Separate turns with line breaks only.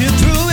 you through